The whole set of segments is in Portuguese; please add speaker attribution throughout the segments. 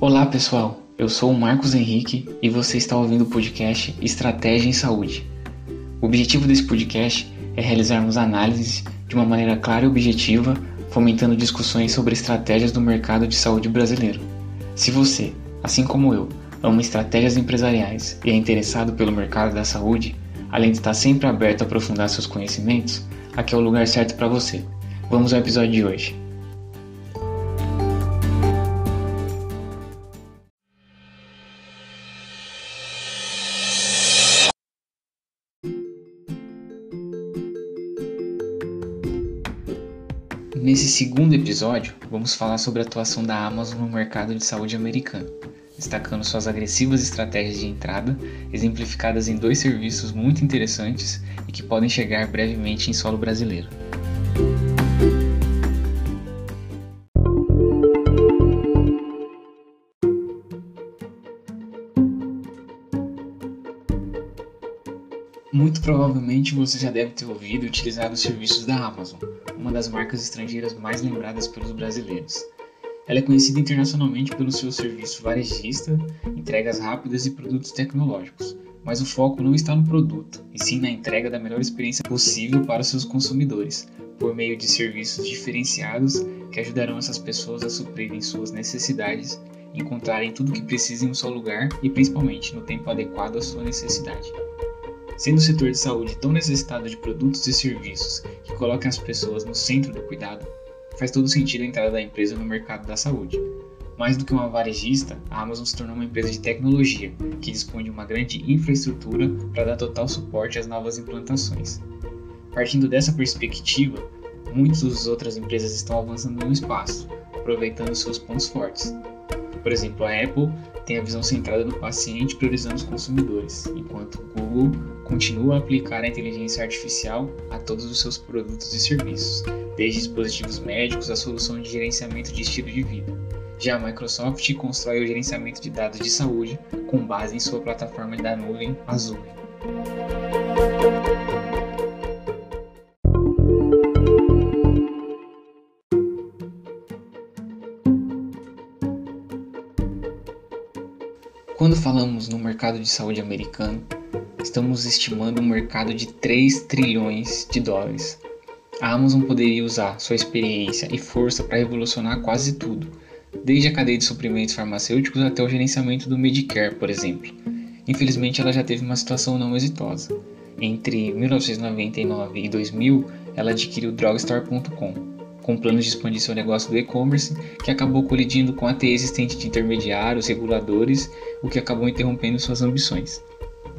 Speaker 1: Olá pessoal, eu sou o Marcos Henrique e você está ouvindo o podcast Estratégia em Saúde. O objetivo desse podcast é realizarmos análises de uma maneira clara e objetiva, fomentando discussões sobre estratégias do mercado de saúde brasileiro. Se você, assim como eu, ama estratégias empresariais e é interessado pelo mercado da saúde, além de estar sempre aberto a aprofundar seus conhecimentos, aqui é o lugar certo para você. Vamos ao episódio de hoje. Nesse segundo episódio, vamos falar sobre a atuação da Amazon no mercado de saúde americano, destacando suas agressivas estratégias de entrada, exemplificadas em dois serviços muito interessantes e que podem chegar brevemente em solo brasileiro. Muito provavelmente você já deve ter ouvido e utilizado os serviços da Amazon, uma das marcas estrangeiras mais lembradas pelos brasileiros. Ela é conhecida internacionalmente pelo seu serviço varejista, entregas rápidas e produtos tecnológicos, mas o foco não está no produto, e sim na entrega da melhor experiência possível para seus consumidores, por meio de serviços diferenciados que ajudarão essas pessoas a suprirem suas necessidades, encontrarem tudo o que precisam em um só lugar e principalmente no tempo adequado à sua necessidade. Sendo o setor de saúde tão necessitado de produtos e serviços que colocam as pessoas no centro do cuidado, faz todo sentido a entrada da empresa no mercado da saúde. Mais do que uma varejista, a Amazon se tornou uma empresa de tecnologia que dispõe de uma grande infraestrutura para dar total suporte às novas implantações. Partindo dessa perspectiva, muitas outras empresas estão avançando no espaço, aproveitando seus pontos fortes. Por exemplo, a Apple tem a visão centrada no paciente priorizando os consumidores, enquanto o Google continua a aplicar a inteligência artificial a todos os seus produtos e serviços, desde dispositivos médicos à solução de gerenciamento de estilo de vida. Já a Microsoft constrói o gerenciamento de dados de saúde com base em sua plataforma da nuvem Azure. Quando falamos no mercado de saúde americano, estamos estimando um mercado de 3 trilhões de dólares. A Amazon poderia usar sua experiência e força para revolucionar quase tudo, desde a cadeia de suprimentos farmacêuticos até o gerenciamento do Medicare, por exemplo. Infelizmente, ela já teve uma situação não exitosa. Entre 1999 e 2000, ela adquiriu Drugstore.com, com planos de expandir seu negócio do e-commerce, que acabou colidindo com a teia existente de intermediários, reguladores, o que acabou interrompendo suas ambições.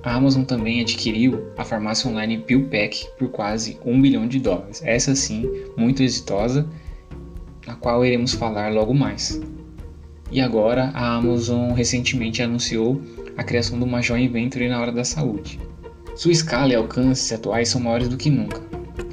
Speaker 1: A Amazon também adquiriu a farmácia online PillPack por quase um bilhão de dólares, essa sim muito exitosa, a qual iremos falar logo mais. E agora a Amazon recentemente anunciou a criação de uma joint venture na área da saúde. Sua escala e alcances atuais são maiores do que nunca,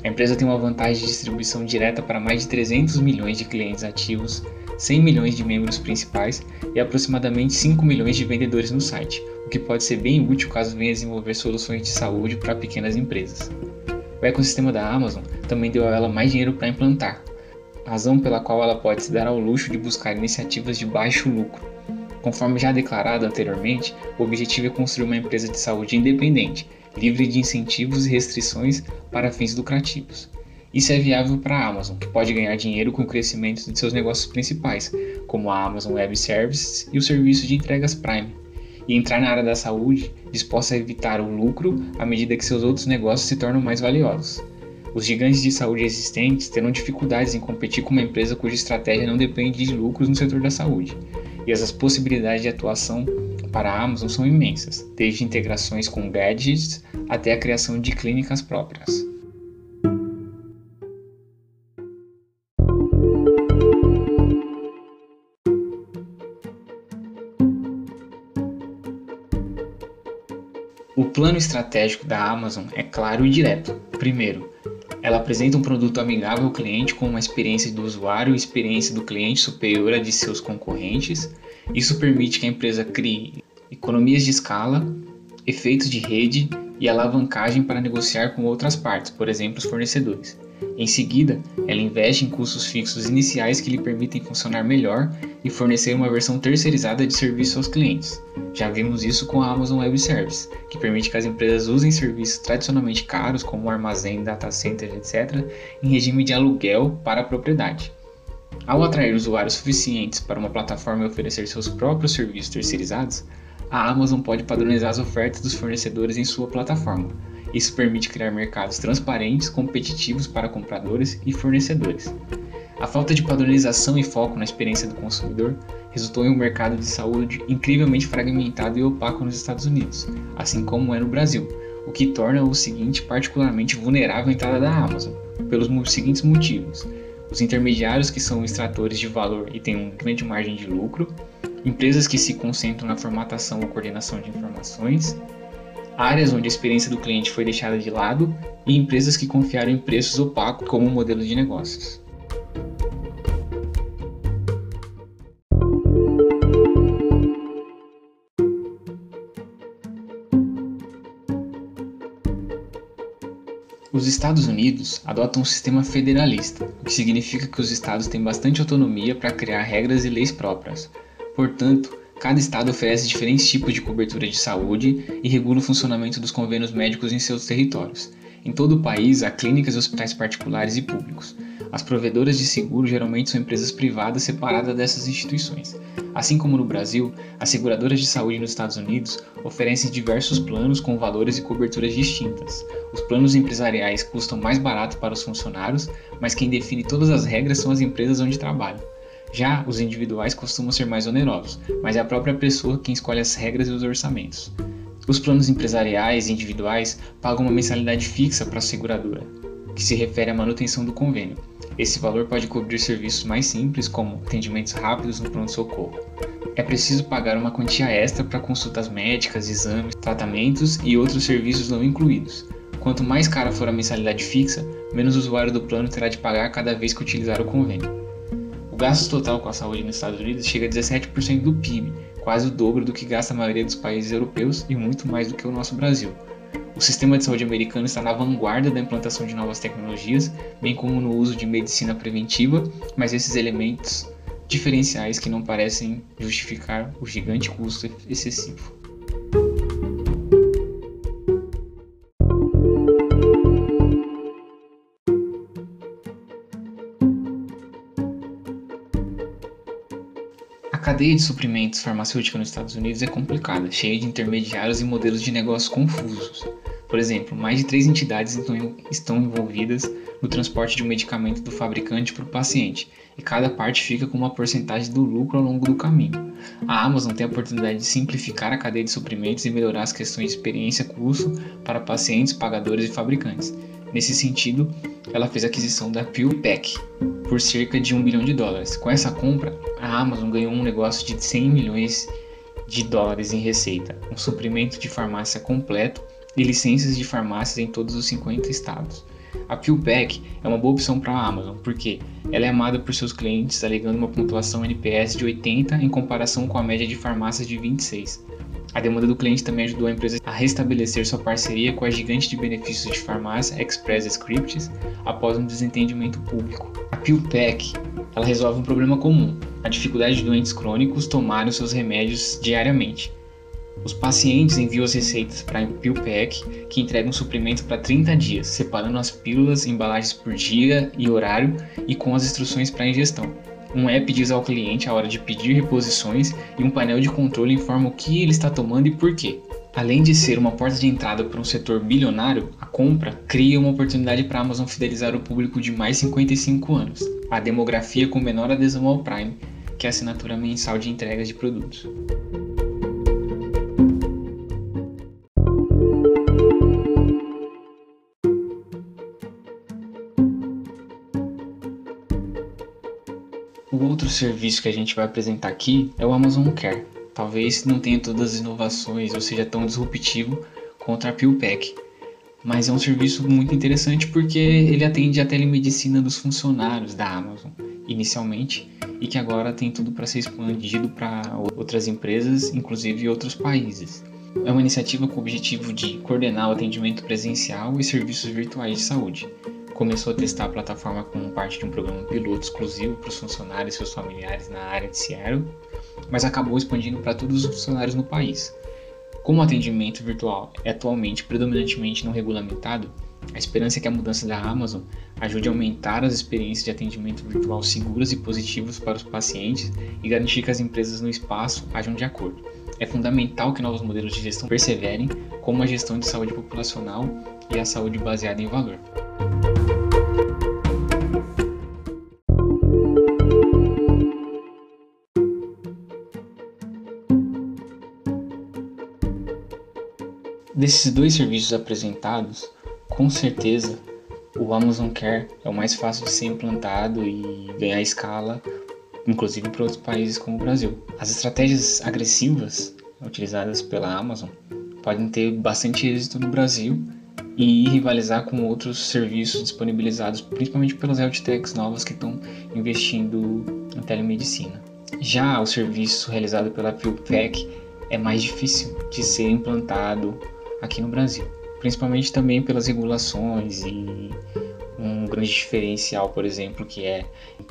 Speaker 1: a empresa tem uma vantagem de distribuição direta para mais de 300 milhões de clientes ativos, 100 milhões de membros principais e aproximadamente 5 milhões de vendedores no site, o que pode ser bem útil caso venha desenvolver soluções de saúde para pequenas empresas. O ecossistema da Amazon também deu a ela mais dinheiro para implantar, razão pela qual ela pode se dar ao luxo de buscar iniciativas de baixo lucro. Conforme já declarado anteriormente, o objetivo é construir uma empresa de saúde independente, livre de incentivos e restrições para fins lucrativos. Isso é viável para a Amazon, que pode ganhar dinheiro com o crescimento de seus negócios principais, como a Amazon Web Services e o serviço de entregas Prime, e entrar na área da saúde disposta a evitar o lucro à medida que seus outros negócios se tornam mais valiosos. Os gigantes de saúde existentes terão dificuldades em competir com uma empresa cuja estratégia não depende de lucros no setor da saúde, e as possibilidades de atuação para a Amazon são imensas, desde integrações com gadgets até a criação de clínicas próprias. O plano estratégico da Amazon é claro e direto. Primeiro, ela apresenta um produto amigável ao cliente com uma experiência do usuário e experiência do cliente superior à de seus concorrentes. Isso permite que a empresa crie economias de escala, efeitos de rede e alavancagem para negociar com outras partes, por exemplo, os fornecedores. Em seguida, ela investe em custos fixos iniciais que lhe permitem funcionar melhor e fornecer uma versão terceirizada de serviço aos clientes. Já vimos isso com a Amazon Web Service, que permite que as empresas usem serviços tradicionalmente caros, como armazém, data center, etc., em regime de aluguel para a propriedade. Ao atrair usuários suficientes para uma plataforma e oferecer seus próprios serviços terceirizados, a Amazon pode padronizar as ofertas dos fornecedores em sua plataforma. Isso permite criar mercados transparentes, competitivos para compradores e fornecedores. A falta de padronização e foco na experiência do consumidor resultou em um mercado de saúde incrivelmente fragmentado e opaco nos Estados Unidos, assim como é no Brasil, o que torna o seguinte particularmente vulnerável à entrada da Amazon, pelos seguintes motivos: os intermediários que são extratores de valor e têm uma grande margem de lucro, empresas que se concentram na formatação ou coordenação de informações, áreas onde a experiência do cliente foi deixada de lado e empresas que confiaram em preços opacos como modelo de negócios. Os Estados Unidos adotam um sistema federalista, o que significa que os estados têm bastante autonomia para criar regras e leis próprias. Portanto, cada estado oferece diferentes tipos de cobertura de saúde e regula o funcionamento dos convênios médicos em seus territórios. Em todo o país, há clínicas e hospitais particulares e públicos. As provedoras de seguro geralmente são empresas privadas separadas dessas instituições. Assim como no Brasil, as seguradoras de saúde nos Estados Unidos oferecem diversos planos com valores e coberturas distintas. Os planos empresariais custam mais barato para os funcionários, mas quem define todas as regras são as empresas onde trabalham. Já os individuais costumam ser mais onerosos, mas é a própria pessoa quem escolhe as regras e os orçamentos. Os planos empresariais e individuais pagam uma mensalidade fixa para a seguradora, que se refere à manutenção do convênio. Esse valor pode cobrir serviços mais simples, como atendimentos rápidos no pronto-socorro. É preciso pagar uma quantia extra para consultas médicas, exames, tratamentos e outros serviços não incluídos. Quanto mais cara for a mensalidade fixa, menos o usuário do plano terá de pagar cada vez que utilizar o convênio. O gasto total com a saúde nos Estados Unidos chega a 17% do PIB, quase o dobro do que gasta a maioria dos países europeus e muito mais do que o nosso Brasil. O sistema de saúde americano está na vanguarda da implantação de novas tecnologias, bem como no uso de medicina preventiva, mas esses elementos diferenciais que não parecem justificar o gigante custo excessivo. Cadeia de suprimentos farmacêutica nos Estados Unidos é complicada, cheia de intermediários e modelos de negócio confusos. Por exemplo, mais de três entidades estão envolvidas no transporte de um medicamento do fabricante para o paciente, e cada parte fica com uma porcentagem do lucro ao longo do caminho. A Amazon tem a oportunidade de simplificar a cadeia de suprimentos e melhorar as questões de experiência-custo para pacientes, pagadores e fabricantes. Nesse sentido, ela fez a aquisição da PillPack por cerca de 1 bilhão de dólares. Com essa compra, a Amazon ganhou um negócio de 100 milhões de dólares em receita, um suprimento de farmácia completo e licenças de farmácias em todos os 50 estados. A PillPack é uma boa opção para a Amazon, porque ela é amada por seus clientes, alegando uma pontuação NPS de 80 em comparação com a média de farmácias de 26. A demanda do cliente também ajudou a empresa a restabelecer sua parceria com a gigante de benefícios de farmácia Express Scripts após um desentendimento público. A PillPack ela resolve um problema comum, a dificuldade de doentes crônicos tomarem seus remédios diariamente. Os pacientes enviam as receitas para a PillPack, que entrega um suprimento para 30 dias, separando as pílulas, embalagens por dia e horário e com as instruções para ingestão. Um app diz ao cliente a hora de pedir reposições e um painel de controle informa o que ele está tomando e por quê. Além de ser uma porta de entrada para um setor bilionário, a compra cria uma oportunidade para a Amazon fidelizar o público de mais 55 anos, a demografia com menor adesão ao Prime, que é a assinatura mensal de entregas de produtos. O outro serviço que a gente vai apresentar aqui é o Amazon Care. Talvez não tenha todas as inovações ou seja tão disruptivo contra a PillPack, mas é um serviço muito interessante porque ele atende a telemedicina dos funcionários da Amazon inicialmente e que agora tem tudo para ser expandido para outras empresas, inclusive outros países. é uma iniciativa com o objetivo de coordenar o atendimento presencial e serviços virtuais de saúde. Começou a testar a plataforma como parte de um programa piloto exclusivo para os funcionários e seus familiares na área de Seattle, mas acabou expandindo para todos os funcionários no país. Como o atendimento virtual é atualmente predominantemente não regulamentado, a esperança é que a mudança da Amazon ajude a aumentar as experiências de atendimento virtual seguras e positivas para os pacientes e garantir que as empresas no espaço ajam de acordo. É fundamental que novos modelos de gestão perseverem, como a gestão de saúde populacional e a saúde baseada em valor. Desses dois serviços apresentados, com certeza o Amazon Care é o mais fácil de ser implantado e ganhar escala, inclusive para outros países como o Brasil. As estratégias agressivas utilizadas pela Amazon podem ter bastante êxito no Brasil e rivalizar com outros serviços disponibilizados, principalmente pelas health techs novas que estão investindo em telemedicina. Já o serviço realizado pela PillPack é mais difícil de ser implantado aqui no Brasil, principalmente também pelas regulações e um grande diferencial, por exemplo, que é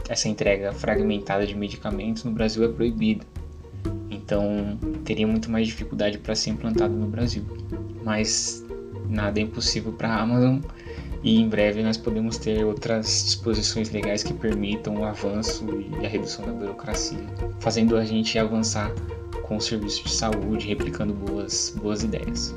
Speaker 1: essa entrega fragmentada de medicamentos no Brasil é proibida. Então teria muito mais dificuldade para ser implantado no Brasil. Mas nada é impossível para a Amazon e em breve nós podemos ter outras disposições legais que permitam o avanço e a redução da burocracia, fazendo a gente avançar com o serviço de saúde, replicando boas, boas ideias.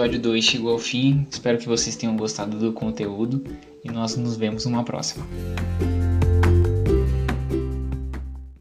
Speaker 1: Episódio 2 chegou ao fim, espero que vocês tenham gostado do conteúdo e nós nos vemos numa próxima.